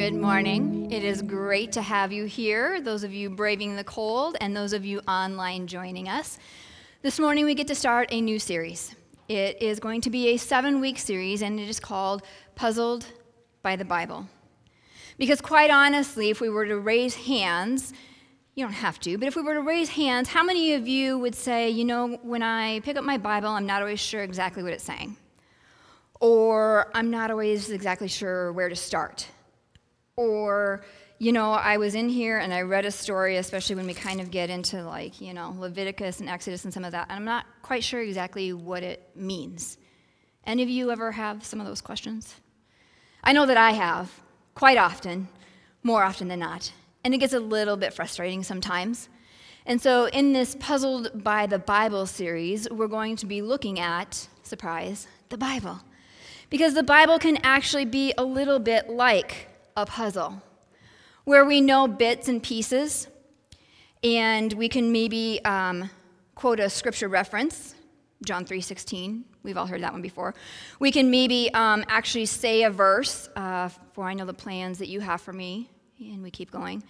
Good morning. It is great to have you here, those of you braving the cold, and those of you online joining us. This morning, we get to start a new series. It is going to be a seven week series, and it is called Puzzled by the Bible. Because, quite honestly, if we were to raise hands, you don't have to, but if we were to raise hands, how many of you would say, you know, when I pick up my Bible, I'm not always sure exactly what it's saying? Or I'm not always exactly sure where to start? Or, you know, I was in here and I read a story, especially when we kind of get into like, you know, Leviticus and Exodus and some of that, and I'm not quite sure exactly what it means. Any of you ever have some of those questions? I know that I have, quite often, more often than not. And it gets a little bit frustrating sometimes. And so, in this Puzzled by the Bible series, we're going to be looking at, surprise, the Bible. Because the Bible can actually be a little bit like a puzzle where we know bits and pieces and we can maybe um, quote a scripture reference john 3.16 we've all heard that one before. We can maybe um, actually say a verse uh, for i know the plans that you have for me and we keep going.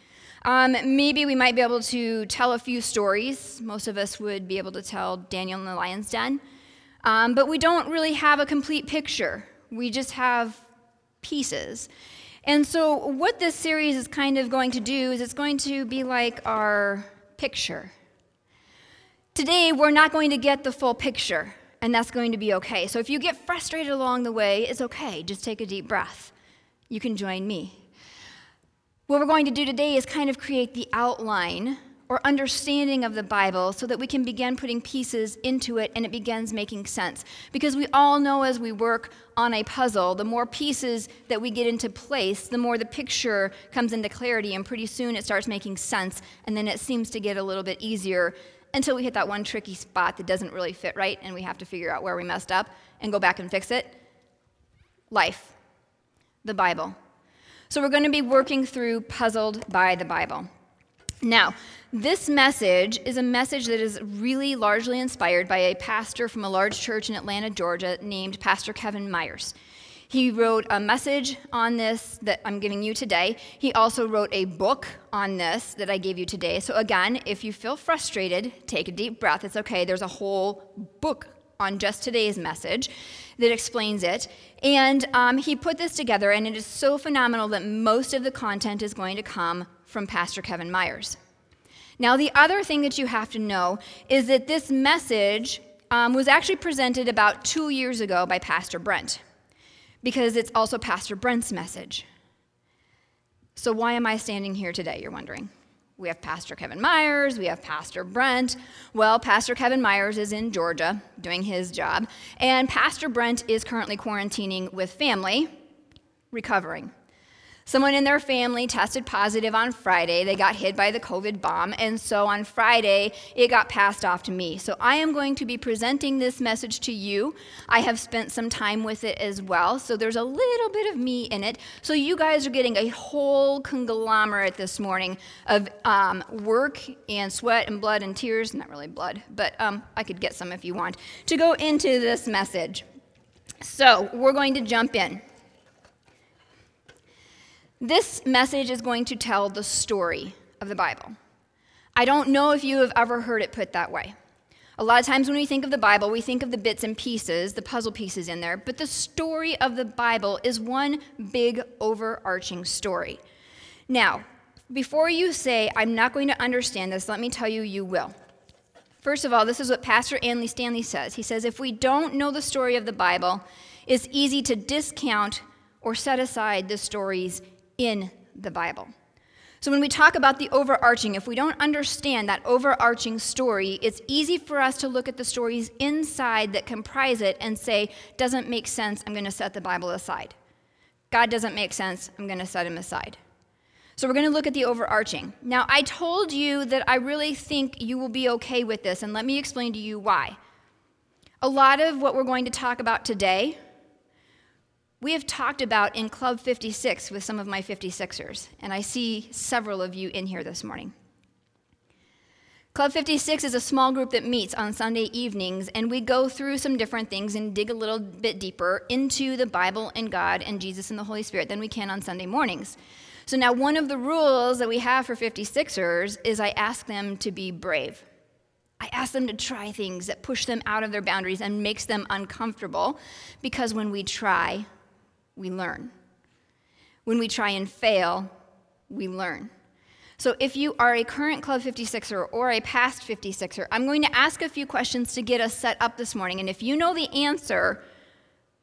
Um, maybe we might be able to tell a few stories. Most of us would be able to tell daniel in the lion's den. Um, but we don't really have a complete picture. We just have pieces and so, what this series is kind of going to do is it's going to be like our picture. Today, we're not going to get the full picture, and that's going to be okay. So, if you get frustrated along the way, it's okay. Just take a deep breath. You can join me. What we're going to do today is kind of create the outline or understanding of the Bible so that we can begin putting pieces into it and it begins making sense. Because we all know as we work on a puzzle, the more pieces that we get into place, the more the picture comes into clarity, and pretty soon it starts making sense, and then it seems to get a little bit easier until we hit that one tricky spot that doesn't really fit right, and we have to figure out where we messed up and go back and fix it. Life, the Bible. So we're going to be working through Puzzled by the Bible. Now, this message is a message that is really largely inspired by a pastor from a large church in Atlanta, Georgia, named Pastor Kevin Myers. He wrote a message on this that I'm giving you today. He also wrote a book on this that I gave you today. So, again, if you feel frustrated, take a deep breath. It's okay. There's a whole book on just today's message that explains it. And um, he put this together, and it is so phenomenal that most of the content is going to come from Pastor Kevin Myers. Now, the other thing that you have to know is that this message um, was actually presented about two years ago by Pastor Brent, because it's also Pastor Brent's message. So, why am I standing here today, you're wondering? We have Pastor Kevin Myers, we have Pastor Brent. Well, Pastor Kevin Myers is in Georgia doing his job, and Pastor Brent is currently quarantining with family, recovering. Someone in their family tested positive on Friday. They got hit by the COVID bomb. And so on Friday, it got passed off to me. So I am going to be presenting this message to you. I have spent some time with it as well. So there's a little bit of me in it. So you guys are getting a whole conglomerate this morning of um, work and sweat and blood and tears. Not really blood, but um, I could get some if you want to go into this message. So we're going to jump in. This message is going to tell the story of the Bible. I don't know if you have ever heard it put that way. A lot of times when we think of the Bible, we think of the bits and pieces, the puzzle pieces in there, but the story of the Bible is one big overarching story. Now, before you say, I'm not going to understand this, let me tell you, you will. First of all, this is what Pastor Andy Stanley says. He says, if we don't know the story of the Bible, it's easy to discount or set aside the stories in the Bible. So, when we talk about the overarching, if we don't understand that overarching story, it's easy for us to look at the stories inside that comprise it and say, doesn't make sense, I'm going to set the Bible aside. God doesn't make sense, I'm going to set him aside. So, we're going to look at the overarching. Now, I told you that I really think you will be okay with this, and let me explain to you why. A lot of what we're going to talk about today we have talked about in Club 56 with some of my 56ers, and I see several of you in here this morning. Club 56 is a small group that meets on Sunday evenings, and we go through some different things and dig a little bit deeper into the Bible and God and Jesus and the Holy Spirit than we can on Sunday mornings. So now, one of the rules that we have for 56ers is I ask them to be brave. I ask them to try things that push them out of their boundaries and makes them uncomfortable because when we try, we learn. When we try and fail, we learn. So, if you are a current Club 56er or a past 56er, I'm going to ask a few questions to get us set up this morning. And if you know the answer,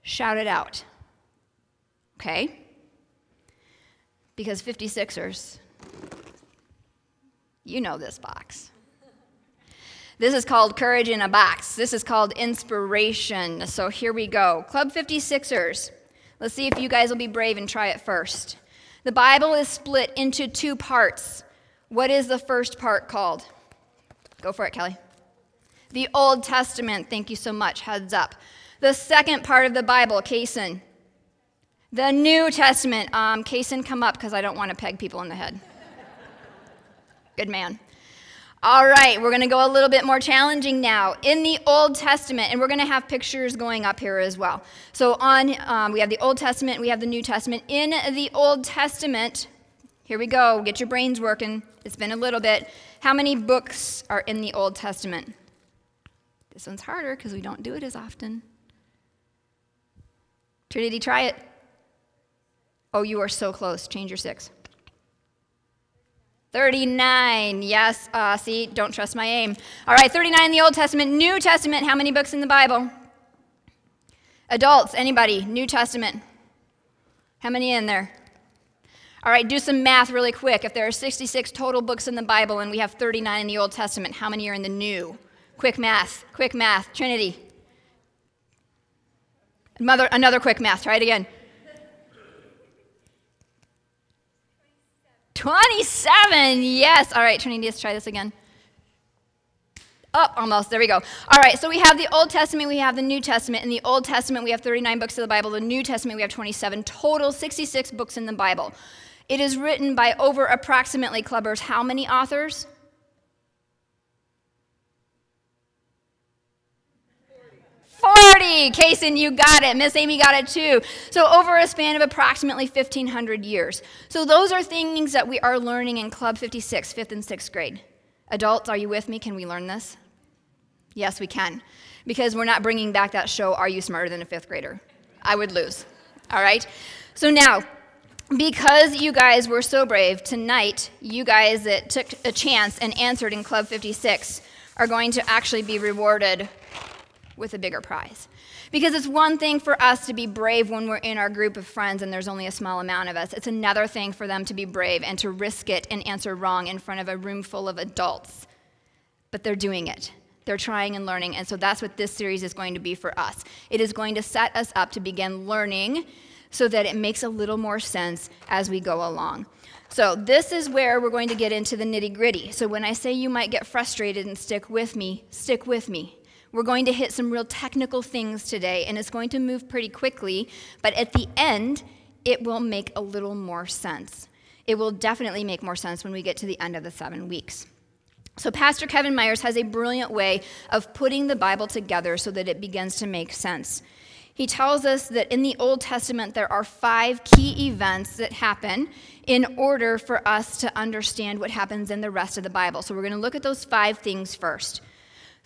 shout it out. Okay? Because 56ers, you know this box. This is called Courage in a Box. This is called Inspiration. So here we go. Club 56ers. Let's see if you guys will be brave and try it first. The Bible is split into two parts. What is the first part called? Go for it, Kelly. The Old Testament. Thank you so much. Heads up. The second part of the Bible, Kason. The New Testament. Um, Kason, come up because I don't want to peg people in the head. Good man. All right, we're going to go a little bit more challenging now. In the Old Testament, and we're going to have pictures going up here as well. So, on um, we have the Old Testament, we have the New Testament. In the Old Testament, here we go. Get your brains working. It's been a little bit. How many books are in the Old Testament? This one's harder because we don't do it as often. Trinity, try it. Oh, you are so close. Change your six. 39. Yes, uh, see, don't trust my aim. All right, 39 in the Old Testament. New Testament, how many books in the Bible? Adults, anybody? New Testament. How many in there? All right, do some math really quick. If there are 66 total books in the Bible and we have 39 in the Old Testament, how many are in the New? Quick math, quick math. Trinity. Mother, another quick math. Try it again. 27. Yes. All right, Trinity, let's try this again. Up, oh, almost. There we go. All right, so we have the Old Testament, we have the New Testament. In the Old Testament, we have 39 books of the Bible. The New Testament, we have 27. Total 66 books in the Bible. It is written by over approximately, clubbers, how many authors? 40. Kason, you got it. Miss Amy got it too. So, over a span of approximately 1,500 years. So, those are things that we are learning in Club 56, fifth and sixth grade. Adults, are you with me? Can we learn this? Yes, we can. Because we're not bringing back that show, Are You Smarter Than a Fifth Grader? I would lose. All right? So, now, because you guys were so brave, tonight, you guys that took a chance and answered in Club 56 are going to actually be rewarded with a bigger prize. Because it's one thing for us to be brave when we're in our group of friends and there's only a small amount of us. It's another thing for them to be brave and to risk it and answer wrong in front of a room full of adults. But they're doing it. They're trying and learning. And so that's what this series is going to be for us. It is going to set us up to begin learning so that it makes a little more sense as we go along. So, this is where we're going to get into the nitty gritty. So, when I say you might get frustrated and stick with me, stick with me. We're going to hit some real technical things today, and it's going to move pretty quickly, but at the end, it will make a little more sense. It will definitely make more sense when we get to the end of the seven weeks. So, Pastor Kevin Myers has a brilliant way of putting the Bible together so that it begins to make sense. He tells us that in the Old Testament, there are five key events that happen in order for us to understand what happens in the rest of the Bible. So, we're going to look at those five things first.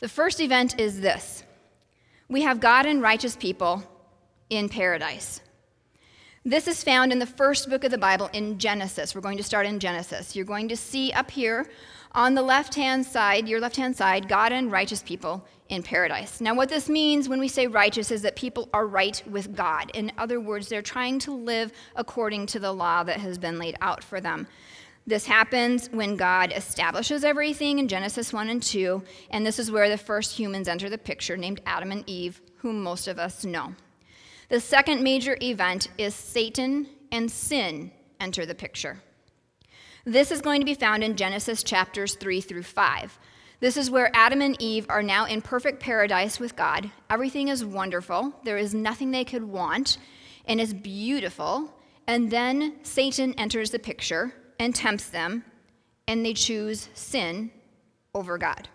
The first event is this we have God and righteous people in paradise. This is found in the first book of the Bible in Genesis. We're going to start in Genesis. You're going to see up here on the left hand side, your left hand side, God and righteous people in paradise. Now, what this means when we say righteous is that people are right with God. In other words, they're trying to live according to the law that has been laid out for them. This happens when God establishes everything in Genesis 1 and 2, and this is where the first humans enter the picture, named Adam and Eve, whom most of us know. The second major event is Satan and sin enter the picture. This is going to be found in Genesis chapters 3 through 5. This is where Adam and Eve are now in perfect paradise with God. Everything is wonderful, there is nothing they could want, and is beautiful. And then Satan enters the picture and tempts them, and they choose sin over God.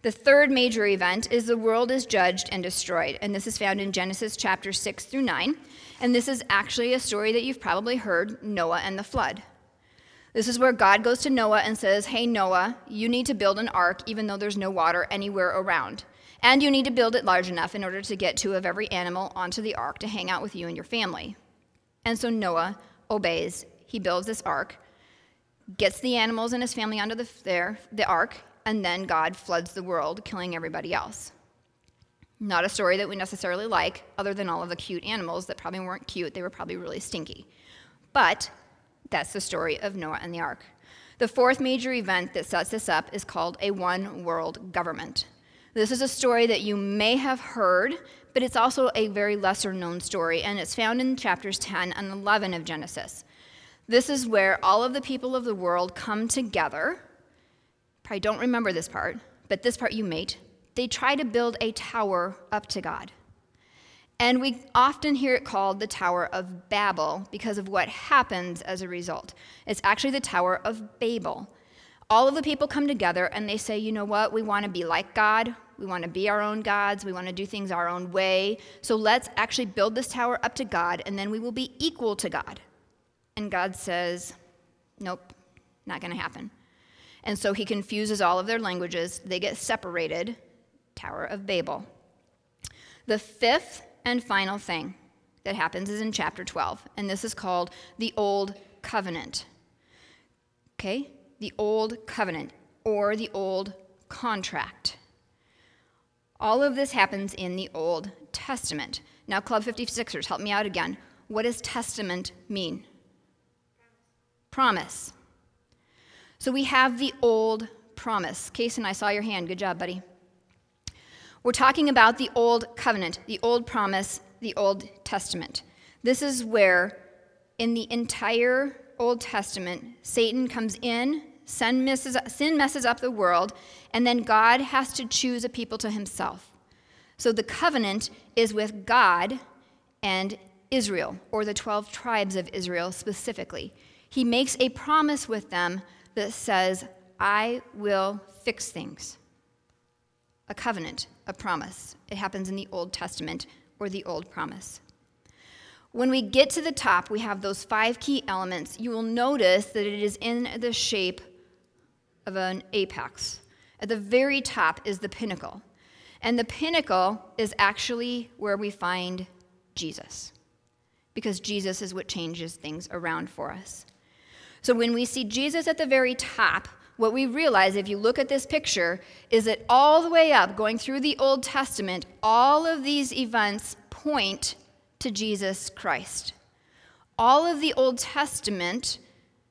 The third major event is the world is judged and destroyed, and this is found in Genesis chapter 6 through 9. And this is actually a story that you've probably heard Noah and the flood. This is where God goes to Noah and says, Hey, Noah, you need to build an ark even though there's no water anywhere around. And you need to build it large enough in order to get two of every animal onto the ark to hang out with you and your family. And so Noah obeys. He builds this ark, gets the animals and his family onto the, there, the ark, and then God floods the world, killing everybody else. Not a story that we necessarily like, other than all of the cute animals that probably weren't cute, they were probably really stinky. But that's the story of Noah and the ark. The fourth major event that sets this up is called a one world government. This is a story that you may have heard, but it's also a very lesser known story, and it's found in chapters 10 and 11 of Genesis. This is where all of the people of the world come together Probably don't remember this part, but this part you made. They try to build a tower up to God. And we often hear it called the Tower of Babel because of what happens as a result. It's actually the Tower of Babel. All of the people come together and they say, you know what, we want to be like God. We want to be our own gods. We want to do things our own way. So let's actually build this tower up to God and then we will be equal to God. And God says, nope, not going to happen. And so he confuses all of their languages. They get separated. Tower of Babel. The fifth and final thing that happens is in chapter 12, and this is called the Old Covenant. Okay? The Old Covenant or the Old Contract. All of this happens in the Old Testament. Now, Club 56ers, help me out again. What does testament mean? Promise. So we have the old promise. Cason, I saw your hand. Good job, buddy. We're talking about the old covenant, the old promise, the Old Testament. This is where, in the entire Old Testament, Satan comes in, sin messes, sin messes up the world, and then God has to choose a people to himself. So the covenant is with God and Israel, or the 12 tribes of Israel specifically. He makes a promise with them that says, I will fix things. A covenant, a promise. It happens in the Old Testament or the Old Promise. When we get to the top, we have those five key elements. You will notice that it is in the shape of an apex. At the very top is the pinnacle. And the pinnacle is actually where we find Jesus, because Jesus is what changes things around for us. So when we see Jesus at the very top, what we realize if you look at this picture is that all the way up, going through the Old Testament, all of these events point to Jesus Christ. All of the Old Testament,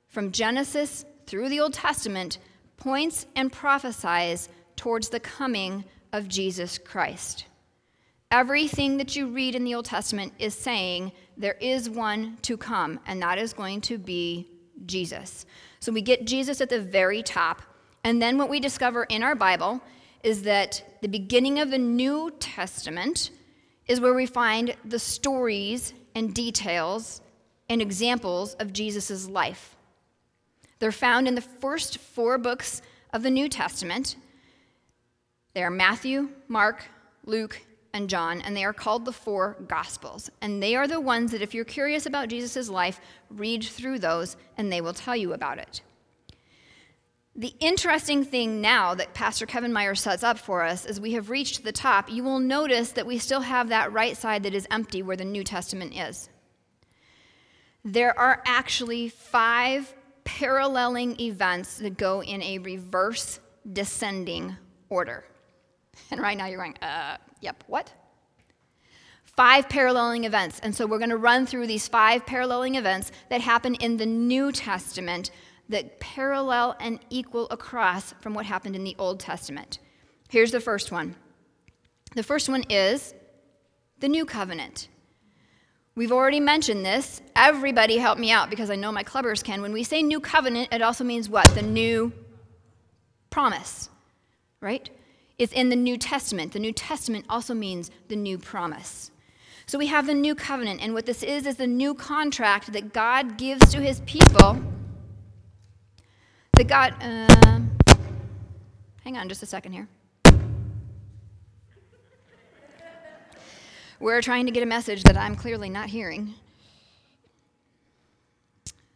from Genesis through the Old Testament, points and prophesies towards the coming of Jesus Christ. Everything that you read in the Old Testament is saying there is one to come, and that is going to be Jesus. So we get Jesus at the very top. And then what we discover in our Bible is that the beginning of the New Testament is where we find the stories and details and examples of Jesus' life. They're found in the first four books of the New Testament. They are Matthew, Mark, Luke, and John, and they are called the four Gospels. And they are the ones that, if you're curious about Jesus' life, read through those, and they will tell you about it. The interesting thing now that Pastor Kevin Meyer sets up for us as we have reached the top, you will notice that we still have that right side that is empty where the New Testament is. There are actually five paralleling events that go in a reverse descending order. And right now you're going, uh, Yep, what? Five paralleling events. And so we're going to run through these five paralleling events that happen in the New Testament that parallel and equal across from what happened in the Old Testament. Here's the first one. The first one is the New Covenant. We've already mentioned this. Everybody help me out because I know my clubbers can. When we say new covenant, it also means what? The new promise, right? Is in the New Testament. The New Testament also means the new promise. So we have the new covenant, and what this is is the new contract that God gives to his people. That God, uh, Hang on just a second here. We're trying to get a message that I'm clearly not hearing.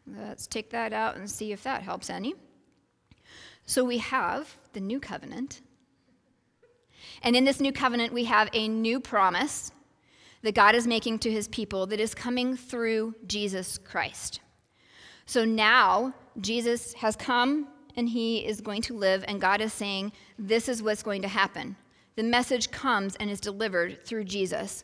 Let's take that out and see if that helps any. So we have the new covenant. And in this new covenant, we have a new promise that God is making to his people that is coming through Jesus Christ. So now Jesus has come and he is going to live, and God is saying, This is what's going to happen. The message comes and is delivered through Jesus,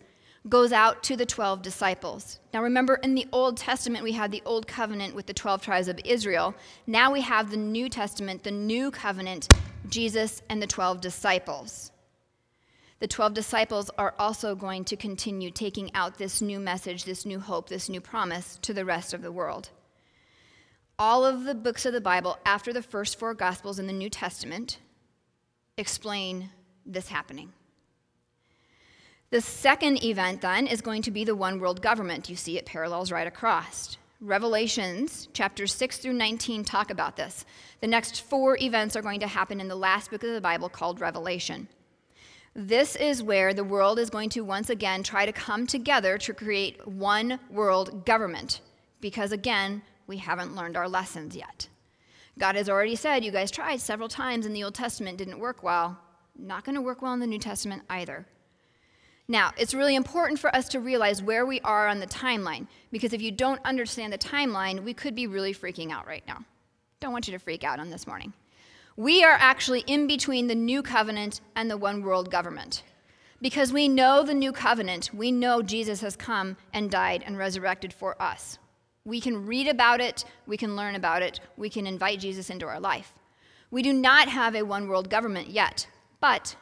goes out to the 12 disciples. Now remember, in the Old Testament, we had the Old Covenant with the 12 tribes of Israel. Now we have the New Testament, the New Covenant, Jesus and the 12 disciples the 12 disciples are also going to continue taking out this new message, this new hope, this new promise to the rest of the world. All of the books of the Bible, after the first four Gospels in the New Testament, explain this happening. The second event, then, is going to be the one world government. You see it parallels right across. Revelations chapters 6 through 19 talk about this. The next four events are going to happen in the last book of the Bible called Revelation. This is where the world is going to once again try to come together to create one world government. Because again, we haven't learned our lessons yet. God has already said, you guys tried several times in the Old Testament, didn't work well. Not going to work well in the New Testament either. Now, it's really important for us to realize where we are on the timeline, because if you don't understand the timeline, we could be really freaking out right now. Don't want you to freak out on this morning. We are actually in between the new covenant and the one world government. Because we know the new covenant, we know Jesus has come and died and resurrected for us. We can read about it, we can learn about it, we can invite Jesus into our life. We do not have a one world government yet, but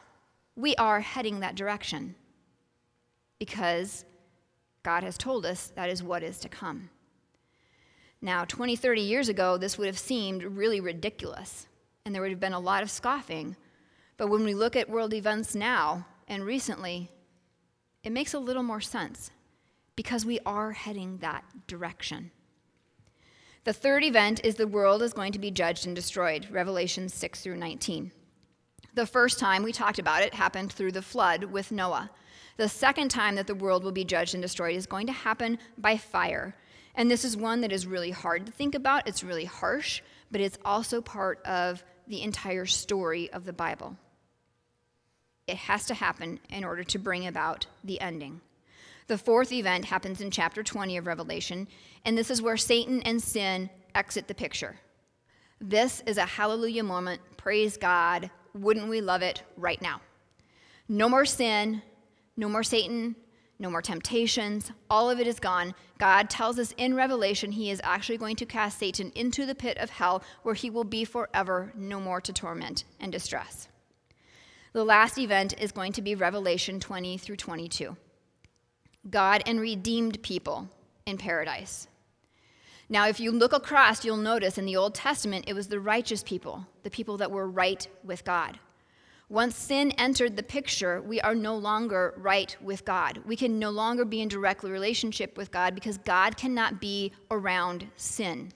we are heading that direction because God has told us that is what is to come. Now, 20, 30 years ago, this would have seemed really ridiculous and there would have been a lot of scoffing. But when we look at world events now and recently, it makes a little more sense because we are heading that direction. The third event is the world is going to be judged and destroyed, Revelation 6 through 19. The first time we talked about it happened through the flood with Noah. The second time that the world will be judged and destroyed is going to happen by fire. And this is one that is really hard to think about. It's really harsh, but it's also part of the entire story of the Bible. It has to happen in order to bring about the ending. The fourth event happens in chapter 20 of Revelation, and this is where Satan and sin exit the picture. This is a hallelujah moment. Praise God. Wouldn't we love it right now? No more sin, no more Satan, no more temptations. All of it is gone. God tells us in Revelation he is actually going to cast Satan into the pit of hell where he will be forever, no more to torment and distress. The last event is going to be Revelation 20 through 22. God and redeemed people in paradise. Now, if you look across, you'll notice in the Old Testament it was the righteous people, the people that were right with God. Once sin entered the picture, we are no longer right with God. We can no longer be in direct relationship with God because God cannot be around sin.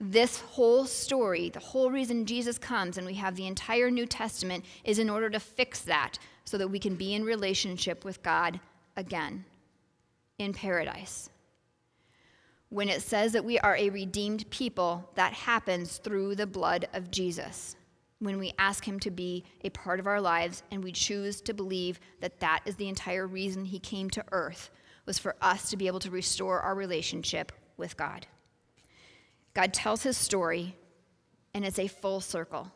This whole story, the whole reason Jesus comes and we have the entire New Testament, is in order to fix that so that we can be in relationship with God again in paradise. When it says that we are a redeemed people, that happens through the blood of Jesus when we ask Him to be a part of our lives and we choose to believe that that is the entire reason He came to earth, was for us to be able to restore our relationship with God. God tells His story, and it's a full circle.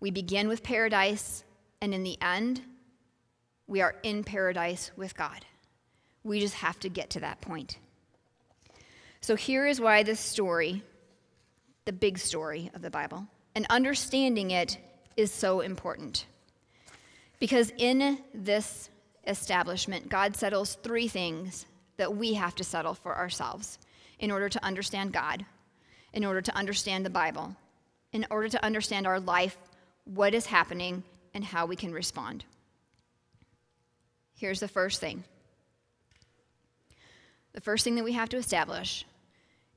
We begin with paradise, and in the end, we are in paradise with God. We just have to get to that point. So here is why this story, the big story of the Bible, and understanding it is so important. Because in this establishment, God settles three things that we have to settle for ourselves in order to understand God, in order to understand the Bible, in order to understand our life, what is happening, and how we can respond. Here's the first thing the first thing that we have to establish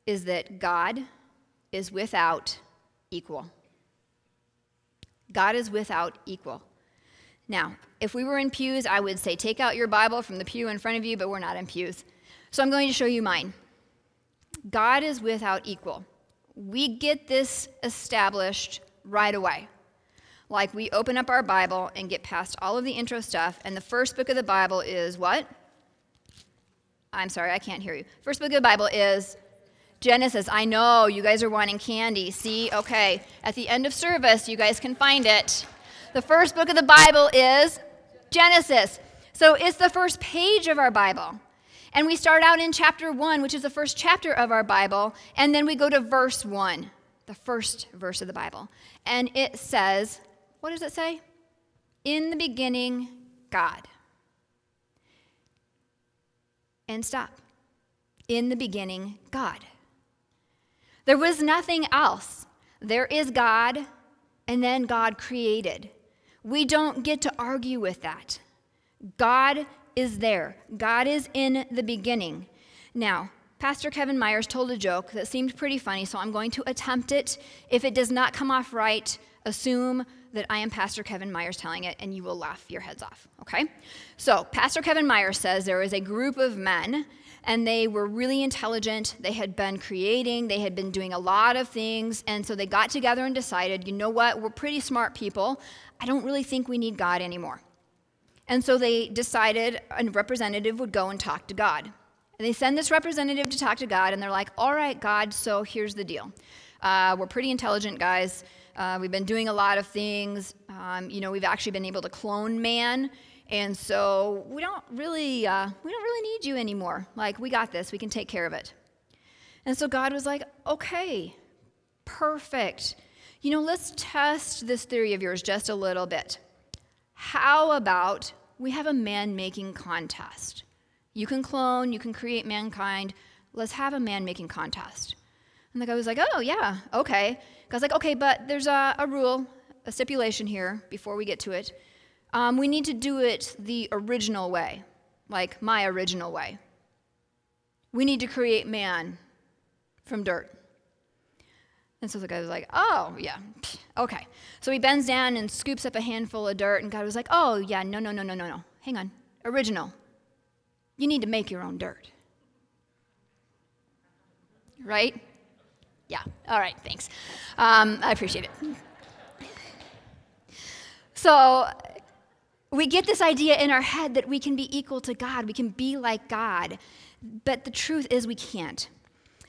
is that God is without equal. God is without equal. Now, if we were in pews, I would say take out your Bible from the pew in front of you, but we're not in pews. So I'm going to show you mine. God is without equal. We get this established right away. Like we open up our Bible and get past all of the intro stuff, and the first book of the Bible is what? I'm sorry, I can't hear you. First book of the Bible is Genesis. I know you guys are wanting candy. See, okay. At the end of service, you guys can find it. The first book of the Bible is Genesis. So it's the first page of our Bible. And we start out in chapter 1, which is the first chapter of our Bible, and then we go to verse 1, the first verse of the Bible. And it says, what does it say? In the beginning, God. And stop. In the beginning, God. There was nothing else. There is God, and then God created. We don't get to argue with that. God is there, God is in the beginning. Now, Pastor Kevin Myers told a joke that seemed pretty funny, so I'm going to attempt it. If it does not come off right, assume that I am Pastor Kevin Myers telling it, and you will laugh your heads off, okay? So, Pastor Kevin Myers says there was a group of men and they were really intelligent. They had been creating, they had been doing a lot of things, and so they got together and decided, you know what, we're pretty smart people. I don't really think we need God anymore. And so they decided a representative would go and talk to God. And they send this representative to talk to God, and they're like, all right, God, so here's the deal. Uh, we're pretty intelligent guys. Uh, we've been doing a lot of things. Um, you know, we've actually been able to clone man and so we don't really, uh, we don't really need you anymore. Like, we got this, we can take care of it. And so God was like, okay, perfect. You know, let's test this theory of yours just a little bit. How about we have a man making contest? You can clone, you can create mankind. Let's have a man making contest. And the guy was like, oh, yeah, okay. God's like, okay, but there's a, a rule, a stipulation here before we get to it. Um, we need to do it the original way, like my original way. We need to create man from dirt. And so the guy was like, oh, yeah, okay. So he bends down and scoops up a handful of dirt, and God was like, oh, yeah, no, no, no, no, no, no. Hang on. Original. You need to make your own dirt. Right? Yeah, all right, thanks. Um, I appreciate it. So we get this idea in our head that we can be equal to God, we can be like God, but the truth is we can't.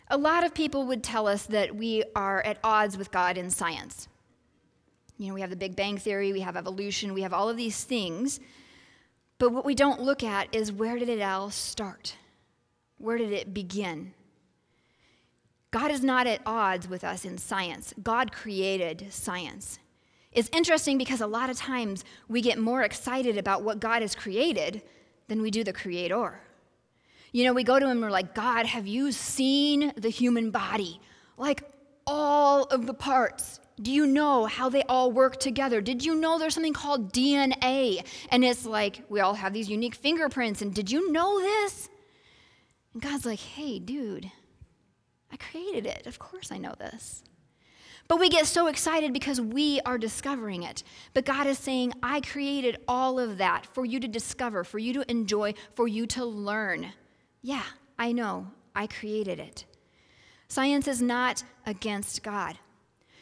A lot of people would tell us that we are at odds with God in science. You know, we have the Big Bang Theory, we have evolution, we have all of these things. But what we don't look at is where did it all start? Where did it begin? God is not at odds with us in science. God created science. It's interesting because a lot of times we get more excited about what God has created than we do the Creator. You know, we go to Him and we're like, God, have you seen the human body? Like all of the parts. Do you know how they all work together? Did you know there's something called DNA? And it's like we all have these unique fingerprints. And did you know this? And God's like, hey, dude, I created it. Of course I know this. But we get so excited because we are discovering it. But God is saying, I created all of that for you to discover, for you to enjoy, for you to learn. Yeah, I know. I created it. Science is not against God.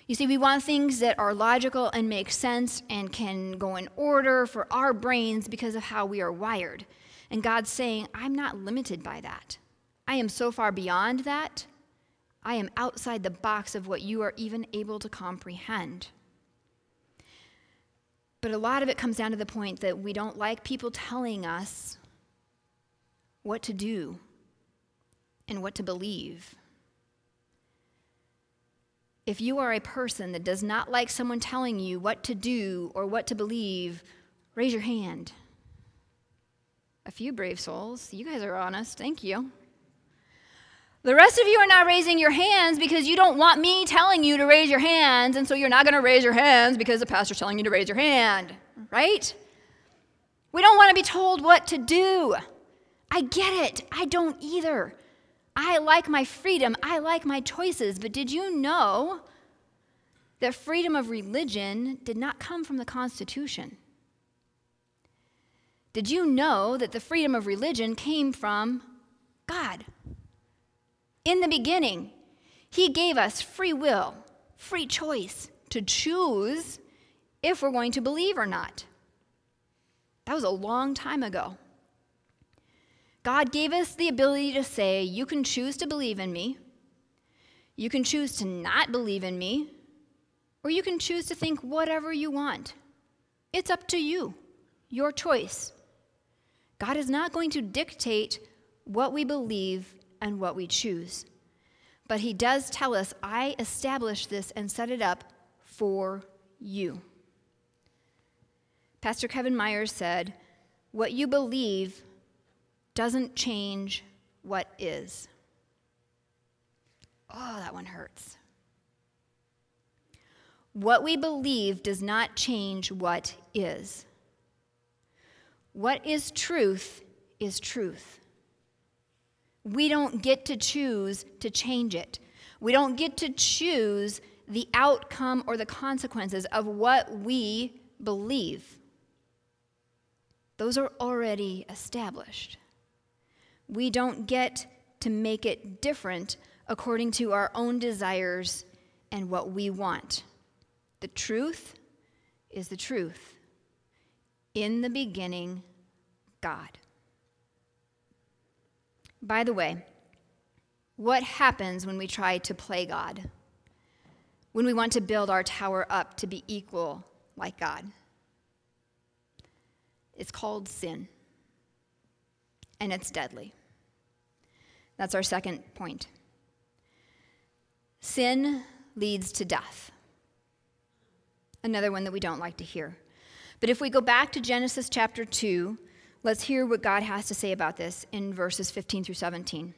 You see, we want things that are logical and make sense and can go in order for our brains because of how we are wired. And God's saying, I'm not limited by that. I am so far beyond that I am outside the box of what you are even able to comprehend. But a lot of it comes down to the point that we don't like people telling us what to do and what to believe. If you are a person that does not like someone telling you what to do or what to believe, raise your hand. A few brave souls. You guys are honest. Thank you. The rest of you are not raising your hands because you don't want me telling you to raise your hands, and so you're not going to raise your hands because the pastor's telling you to raise your hand, right? We don't want to be told what to do. I get it. I don't either. I like my freedom. I like my choices. But did you know that freedom of religion did not come from the Constitution. Did you know that the freedom of religion came from God? In the beginning, He gave us free will, free choice to choose if we're going to believe or not. That was a long time ago. God gave us the ability to say, You can choose to believe in me, you can choose to not believe in me, or you can choose to think whatever you want. It's up to you, your choice. God is not going to dictate what we believe and what we choose. But He does tell us, I established this and set it up for you. Pastor Kevin Myers said, What you believe doesn't change what is. Oh, that one hurts. What we believe does not change what is. What is truth is truth. We don't get to choose to change it. We don't get to choose the outcome or the consequences of what we believe. Those are already established. We don't get to make it different according to our own desires and what we want. The truth is the truth. In the beginning, God. By the way, what happens when we try to play God? When we want to build our tower up to be equal like God? It's called sin, and it's deadly. That's our second point. Sin leads to death another one that we don't like to hear. But if we go back to Genesis chapter 2, let's hear what God has to say about this in verses 15 through 17.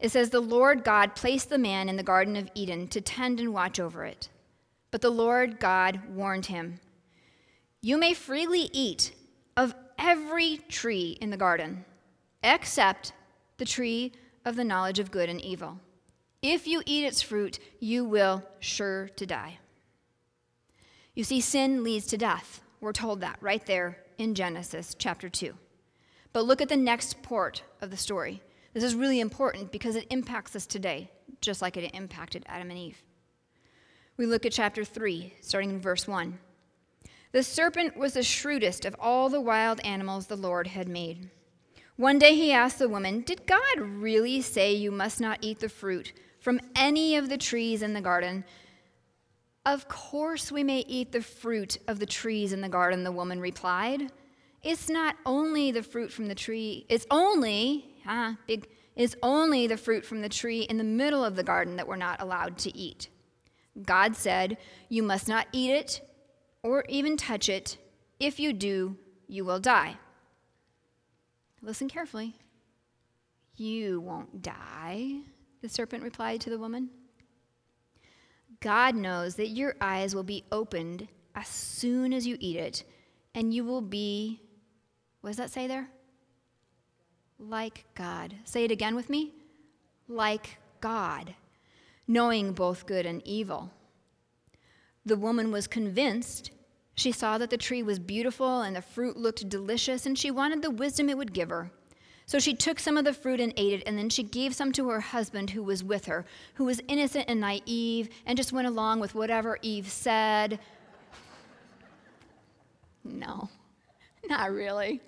It says, The Lord God placed the man in the Garden of Eden to tend and watch over it. But the Lord God warned him, You may freely eat of every tree in the garden, except the tree of the knowledge of good and evil. If you eat its fruit, you will sure to die. You see, sin leads to death. We're told that right there in Genesis chapter 2. But look at the next part of the story. This is really important because it impacts us today, just like it impacted Adam and Eve. We look at chapter 3, starting in verse 1. The serpent was the shrewdest of all the wild animals the Lord had made. One day he asked the woman, Did God really say you must not eat the fruit from any of the trees in the garden? Of course, we may eat the fruit of the trees in the garden, the woman replied. It's not only the fruit from the tree, it's only, ah, big, it's only the fruit from the tree in the middle of the garden that we're not allowed to eat. God said, You must not eat it or even touch it. If you do, you will die. Listen carefully. You won't die, the serpent replied to the woman. God knows that your eyes will be opened as soon as you eat it, and you will be, what does that say there? Like God. Say it again with me. Like God, knowing both good and evil. The woman was convinced. She saw that the tree was beautiful and the fruit looked delicious, and she wanted the wisdom it would give her. So she took some of the fruit and ate it, and then she gave some to her husband who was with her, who was innocent and naive and just went along with whatever Eve said. No, not really.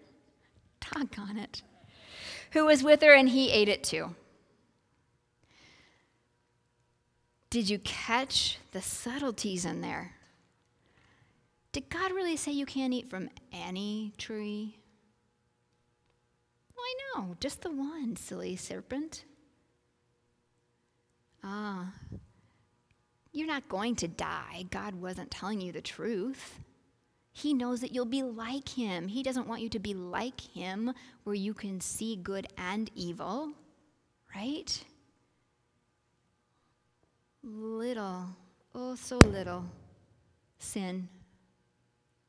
Doggone it. Who was with her, and he ate it too. Did you catch the subtleties in there? Did God really say you can't eat from any tree? I know, just the one, silly serpent. Ah, you're not going to die. God wasn't telling you the truth. He knows that you'll be like him. He doesn't want you to be like him where you can see good and evil, right? Little, oh, so little sin,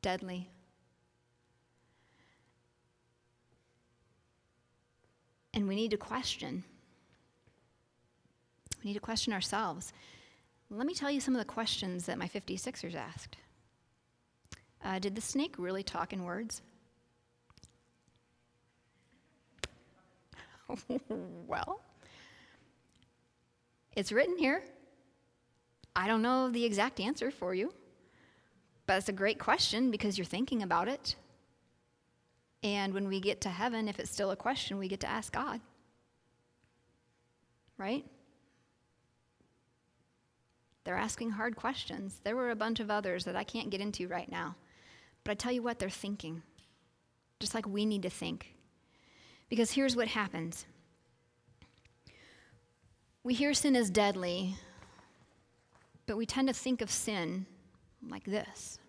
deadly. And we need to question. We need to question ourselves. let me tell you some of the questions that my 56ers asked. Uh, did the snake really talk in words? well, it's written here. I don't know the exact answer for you, but it's a great question because you're thinking about it. And when we get to heaven, if it's still a question, we get to ask God. Right? They're asking hard questions. There were a bunch of others that I can't get into right now. But I tell you what, they're thinking, just like we need to think. Because here's what happens we hear sin is deadly, but we tend to think of sin like this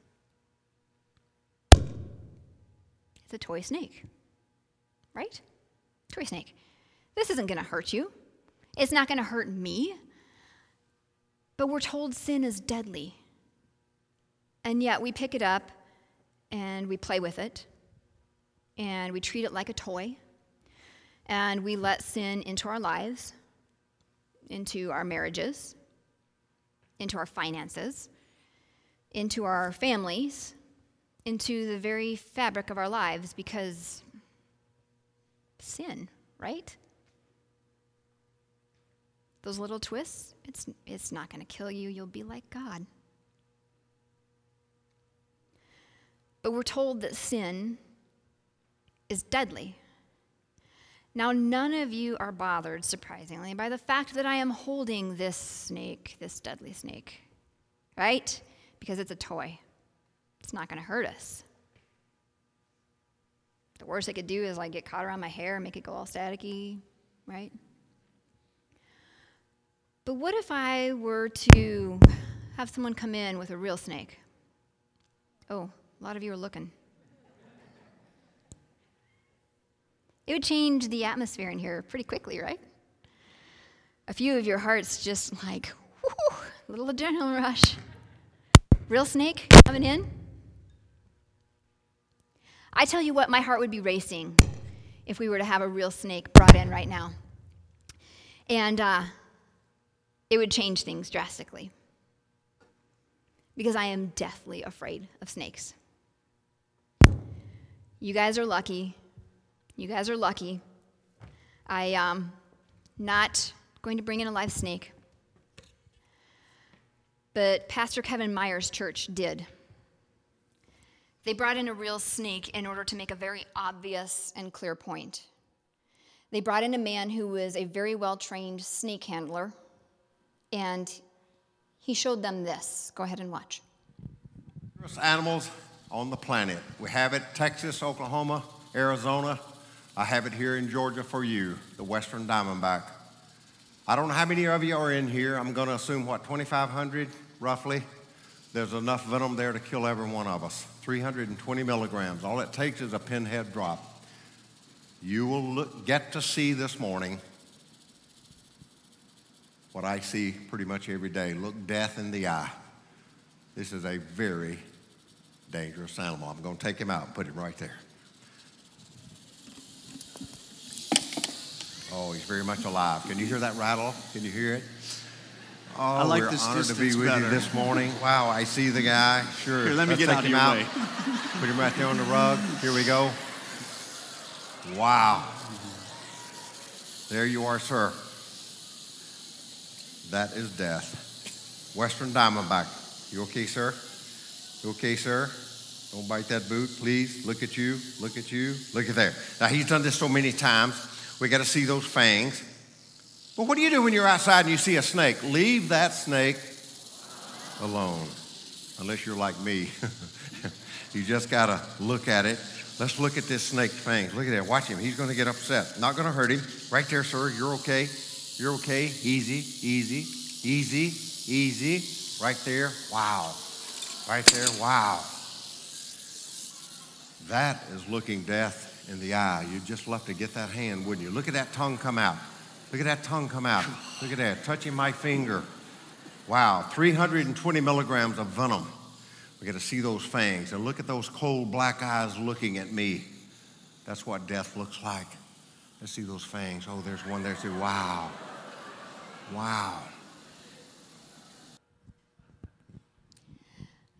it's a toy snake, right? Toy snake. This isn't going to hurt you, it's not going to hurt me. But we're told sin is deadly. And yet we pick it up and we play with it and we treat it like a toy and we let sin into our lives, into our marriages, into our finances, into our families, into the very fabric of our lives because sin, right? Those little twists, it's, it's not going to kill you. You'll be like God. But we're told that sin is deadly. Now, none of you are bothered, surprisingly, by the fact that I am holding this snake, this deadly snake, right? Because it's a toy. It's not going to hurt us. The worst I could do is like get caught around my hair and make it go all staticky, right? But what if I were to have someone come in with a real snake? Oh, a lot of you are looking. It would change the atmosphere in here pretty quickly, right? A few of your hearts just like, whoo, little adrenaline rush. Real snake coming in. I tell you what, my heart would be racing if we were to have a real snake brought in right now. And uh, it would change things drastically because I am deathly afraid of snakes. You guys are lucky. You guys are lucky. I um not going to bring in a live snake. But Pastor Kevin Myers' church did. They brought in a real snake in order to make a very obvious and clear point. They brought in a man who was a very well trained snake handler and he showed them this. Go ahead and watch. Animals on the planet. We have it Texas, Oklahoma, Arizona. I have it here in Georgia for you, the Western Diamondback. I don't know how many of you are in here. I'm going to assume, what, 2,500 roughly? There's enough venom there to kill every one of us. 320 milligrams. All it takes is a pinhead drop. You will look, get to see this morning what I see pretty much every day look death in the eye. This is a very dangerous animal. I'm going to take him out and put him right there. Oh, he's very much alive. Can you hear that rattle? Can you hear it? Oh, I like we're this honored to be distance with better. you this morning. Wow, I see the guy. Sure. Here, let me get out of him your out. way. Put him right there on the rug. Here we go. Wow. There you are, sir. That is death. Western Diamondback. You okay, sir? You okay, sir? Don't bite that boot, please. Look at you. Look at you. Look at there. Now, he's done this so many times. We got to see those fangs. But what do you do when you're outside and you see a snake? Leave that snake alone, unless you're like me. you just got to look at it. Let's look at this snake's fangs. Look at that. Watch him. He's going to get upset. Not going to hurt him. Right there, sir. You're okay. You're okay. Easy, easy, easy, easy. Right there. Wow. Right there. Wow. That is looking death in the eye. You'd just love to get that hand, wouldn't you? Look at that tongue come out. Look at that tongue come out. Look at that. Touching my finger. Wow. 320 milligrams of venom. We got to see those fangs and look at those cold black eyes looking at me. That's what death looks like. Let's see those fangs. Oh, there's one there too. Wow. Wow.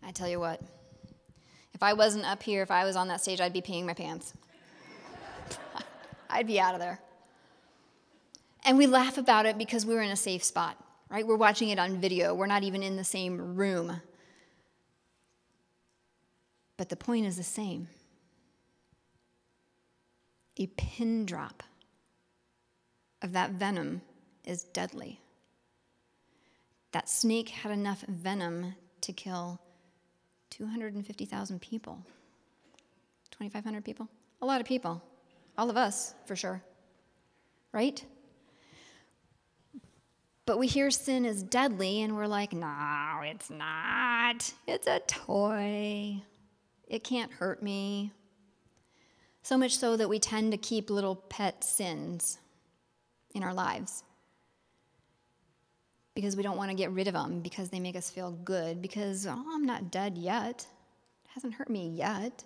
I tell you what, if I wasn't up here, if I was on that stage, I'd be peeing my pants. I'd be out of there. And we laugh about it because we were in a safe spot, right? We're watching it on video. We're not even in the same room. But the point is the same. A pin drop of that venom is deadly. That snake had enough venom to kill 250,000 people, 2,500 people, a lot of people, all of us for sure, right? But we hear sin is deadly and we're like, no, it's not. It's a toy. It can't hurt me. So much so that we tend to keep little pet sins in our lives because we don't want to get rid of them because they make us feel good because oh, I'm not dead yet. It hasn't hurt me yet.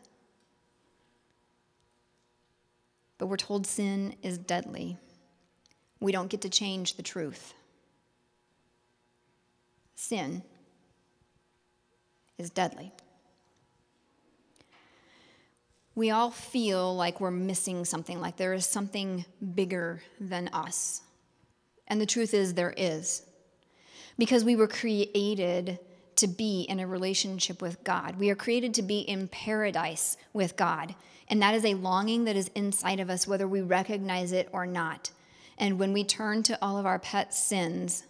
But we're told sin is deadly. We don't get to change the truth. Sin is deadly. We all feel like we're missing something, like there is something bigger than us. And the truth is, there is because we were created to be in a relationship with God. We are created to be in paradise with God. And that is a longing that is inside of us, whether we recognize it or not. And when we turn to all of our pet sins,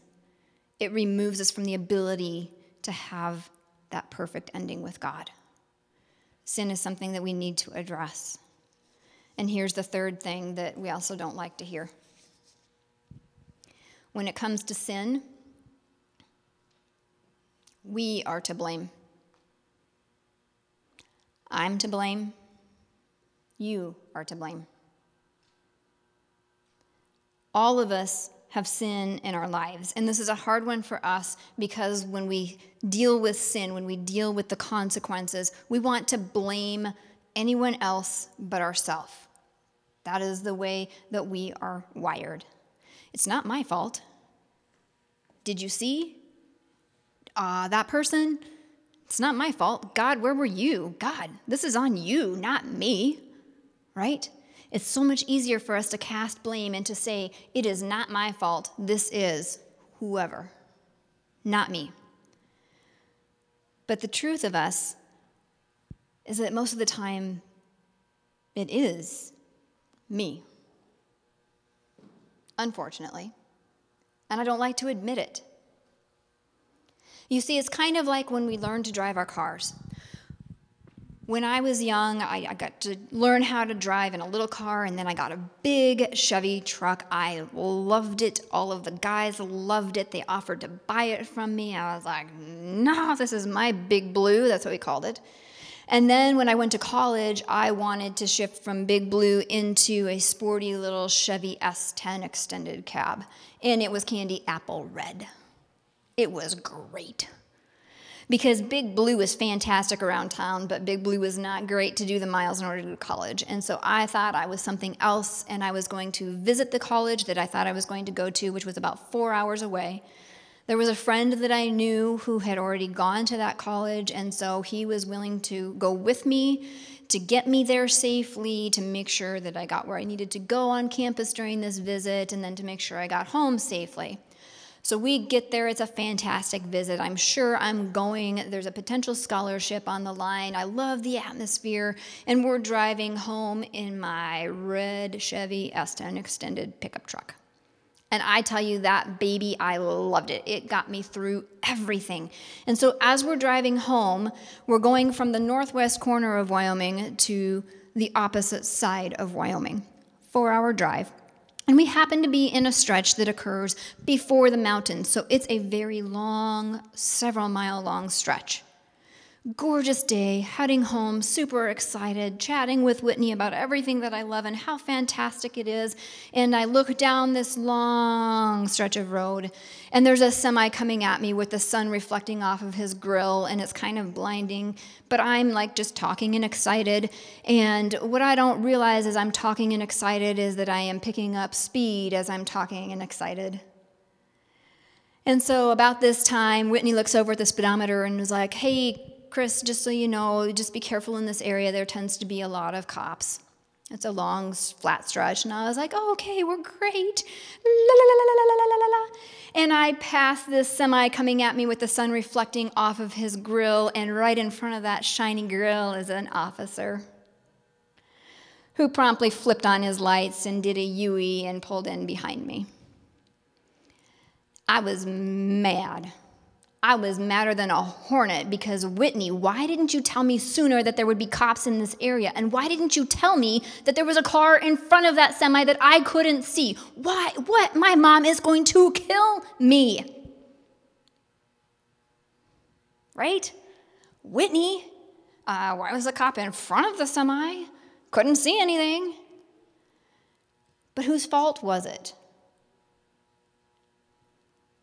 it removes us from the ability to have that perfect ending with God. Sin is something that we need to address. And here's the third thing that we also don't like to hear. When it comes to sin, we are to blame. I'm to blame. You are to blame. All of us have sin in our lives. And this is a hard one for us because when we deal with sin, when we deal with the consequences, we want to blame anyone else but ourselves. That is the way that we are wired. It's not my fault. Did you see? uh, that person, it's not my fault. God, where were you? God, this is on you, not me, right? It's so much easier for us to cast blame and to say, it is not my fault. This is whoever, not me. But the truth of us is that most of the time, it is me. Unfortunately. And I don't like to admit it. You see, it's kind of like when we learn to drive our cars. When I was young, I, I, got to learn how to drive in a little car, and then I got a big Chevy truck. I loved it. All of the guys loved it. They offered to buy it from me. I was like, no, this is my big blue. That's what we called it. And then when I went to college, I wanted to shift from Big Blue into a sporty little Chevy S10 extended cab, and it was candy apple red. It was great. Because Big Blue was fantastic around town, but Big Blue was not great to do the miles in order to go to college. And so I thought I was something else, and I was going to visit the college that I thought I was going to go to, which was about four hours away. There was a friend that I knew who had already gone to that college, and so he was willing to go with me to get me there safely, to make sure that I got where I needed to go on campus during this visit, and then to make sure I got home safely. So we get there, it's a fantastic visit. I'm sure I'm going. There's a potential scholarship on the line. I love the atmosphere. And we're driving home in my red Chevy S10 extended pickup truck. And I tell you, that baby, I loved it. It got me through everything. And so as we're driving home, we're going from the northwest corner of Wyoming to the opposite side of Wyoming. Four hour drive. And we happen to be in a stretch that occurs before the mountains, so it's a very long, several mile long stretch. Gorgeous day, heading home, super excited, chatting with Whitney about everything that I love and how fantastic it is. And I look down this long stretch of road, and there's a semi coming at me with the sun reflecting off of his grill, and it's kind of blinding. But I'm like just talking and excited. And what I don't realize as I'm talking and excited is that I am picking up speed as I'm talking and excited. And so, about this time, Whitney looks over at the speedometer and was like, Hey, Chris, just so you know, just be careful in this area. There tends to be a lot of cops. It's a long, flat stretch. And I was like, oh, okay, we're great. La, la, la, la, la, la, la, la. And I pass this semi coming at me with the sun reflecting off of his grill, and right in front of that shiny grill is an officer who promptly flipped on his lights and did a U-E and pulled in behind me. I was mad. I was madder than a hornet because Whitney, why didn't you tell me sooner that there would be cops in this area? And why didn't you tell me that there was a car in front of that semi that I couldn't see? Why? What? My mom is going to kill me. Right? Whitney, uh, why was the cop in front of the semi? Couldn't see anything. But whose fault was it?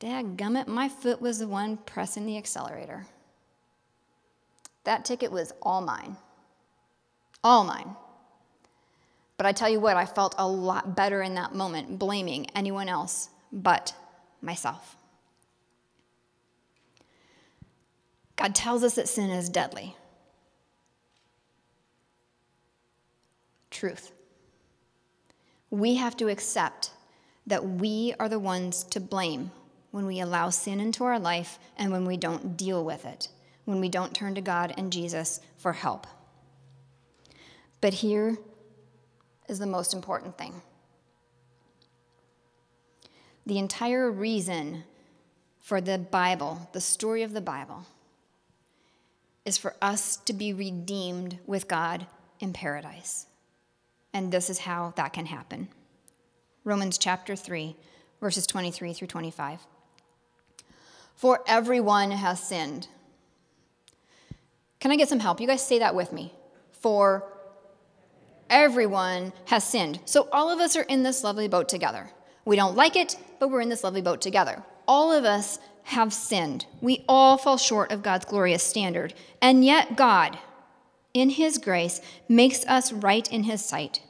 Dadgummit, my foot was the one pressing the accelerator. That ticket was all mine. All mine. But I tell you what, I felt a lot better in that moment blaming anyone else but myself. God tells us that sin is deadly. Truth. We have to accept that we are the ones to blame when we allow sin into our life and when we don't deal with it, when we don't turn to God and Jesus for help. But here is the most important thing the entire reason for the Bible, the story of the Bible, is for us to be redeemed with God in paradise. And this is how that can happen. Romans chapter 3, verses 23 through 25. For everyone has sinned. Can I get some help? You guys say that with me. For everyone has sinned. So all of us are in this lovely boat together. We don't like it, but we're in this lovely boat together. All of us have sinned. We all fall short of God's glorious standard. And yet, God, in His grace, makes us right in His sight.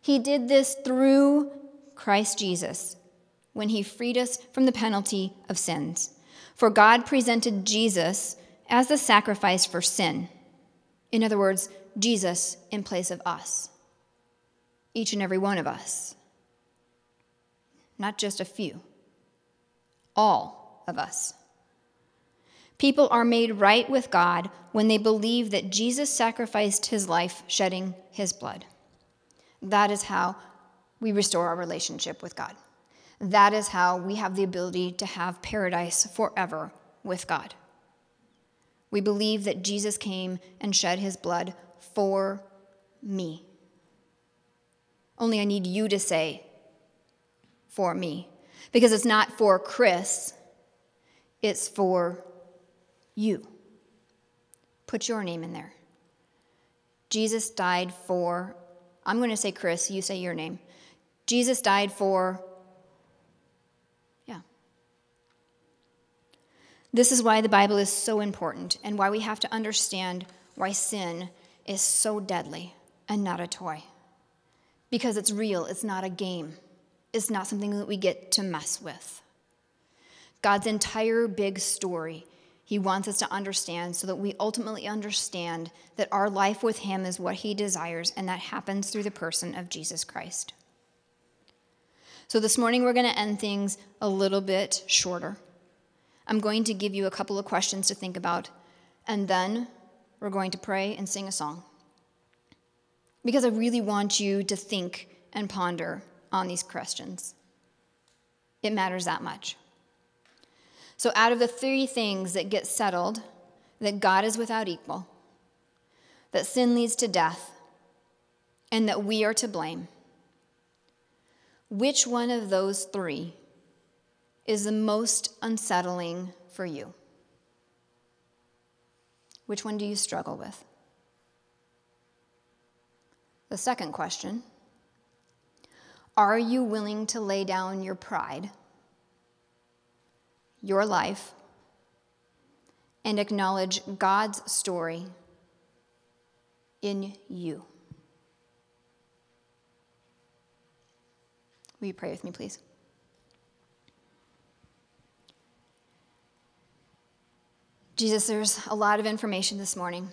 He did this through Christ Jesus when he freed us from the penalty of sins. For God presented Jesus as the sacrifice for sin. In other words, Jesus in place of us, each and every one of us. Not just a few, all of us. People are made right with God when they believe that Jesus sacrificed his life, shedding his blood. That is how we restore our relationship with God. That is how we have the ability to have paradise forever with God. We believe that Jesus came and shed his blood for me. Only I need you to say, for me. Because it's not for Chris, it's for you. Put your name in there. Jesus died for, I'm going to say Chris, you say your name. Jesus died for This is why the Bible is so important and why we have to understand why sin is so deadly and not a toy. Because it's real, it's not a game, it's not something that we get to mess with. God's entire big story, He wants us to understand so that we ultimately understand that our life with Him is what He desires, and that happens through the person of Jesus Christ. So this morning, we're going to end things a little bit shorter. I'm going to give you a couple of questions to think about, and then we're going to pray and sing a song. Because I really want you to think and ponder on these questions. It matters that much. So, out of the three things that get settled, that God is without equal, that sin leads to death, and that we are to blame, which one of those three is the most unsettling for you? Which one do you struggle with? The second question Are you willing to lay down your pride, your life, and acknowledge God's story in you? Will you pray with me, please? Jesus, there's a lot of information this morning,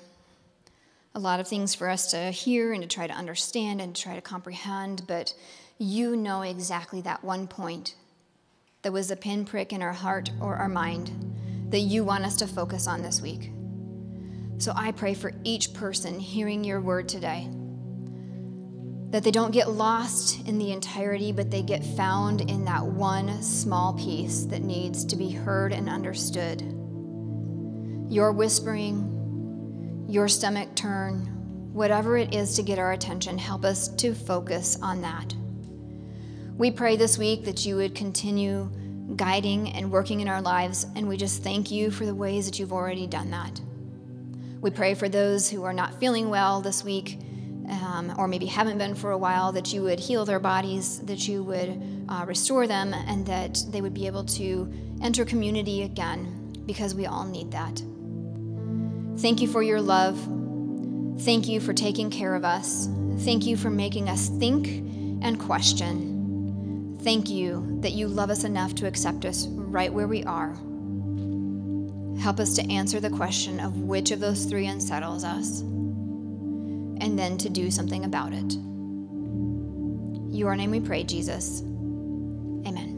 a lot of things for us to hear and to try to understand and to try to comprehend, but you know exactly that one point that was a pinprick in our heart or our mind that you want us to focus on this week. So I pray for each person hearing your word today that they don't get lost in the entirety, but they get found in that one small piece that needs to be heard and understood your whispering, your stomach turn, whatever it is to get our attention, help us to focus on that. We pray this week that you would continue guiding and working in our lives, and we just thank you for the ways that you've already done that. We pray for those who are not feeling well this week, um, or maybe haven't been for a while, that you would heal their bodies, that you would uh, restore them, and that they would be able to enter community again, because we all need that. Thank you for your love. Thank you for taking care of us. Thank you for making us think and question. Thank you that you love us enough to accept us right where we are. Help us to answer the question of which of those three unsettles us, and then to do something about it. Your name we pray, Jesus. Amen.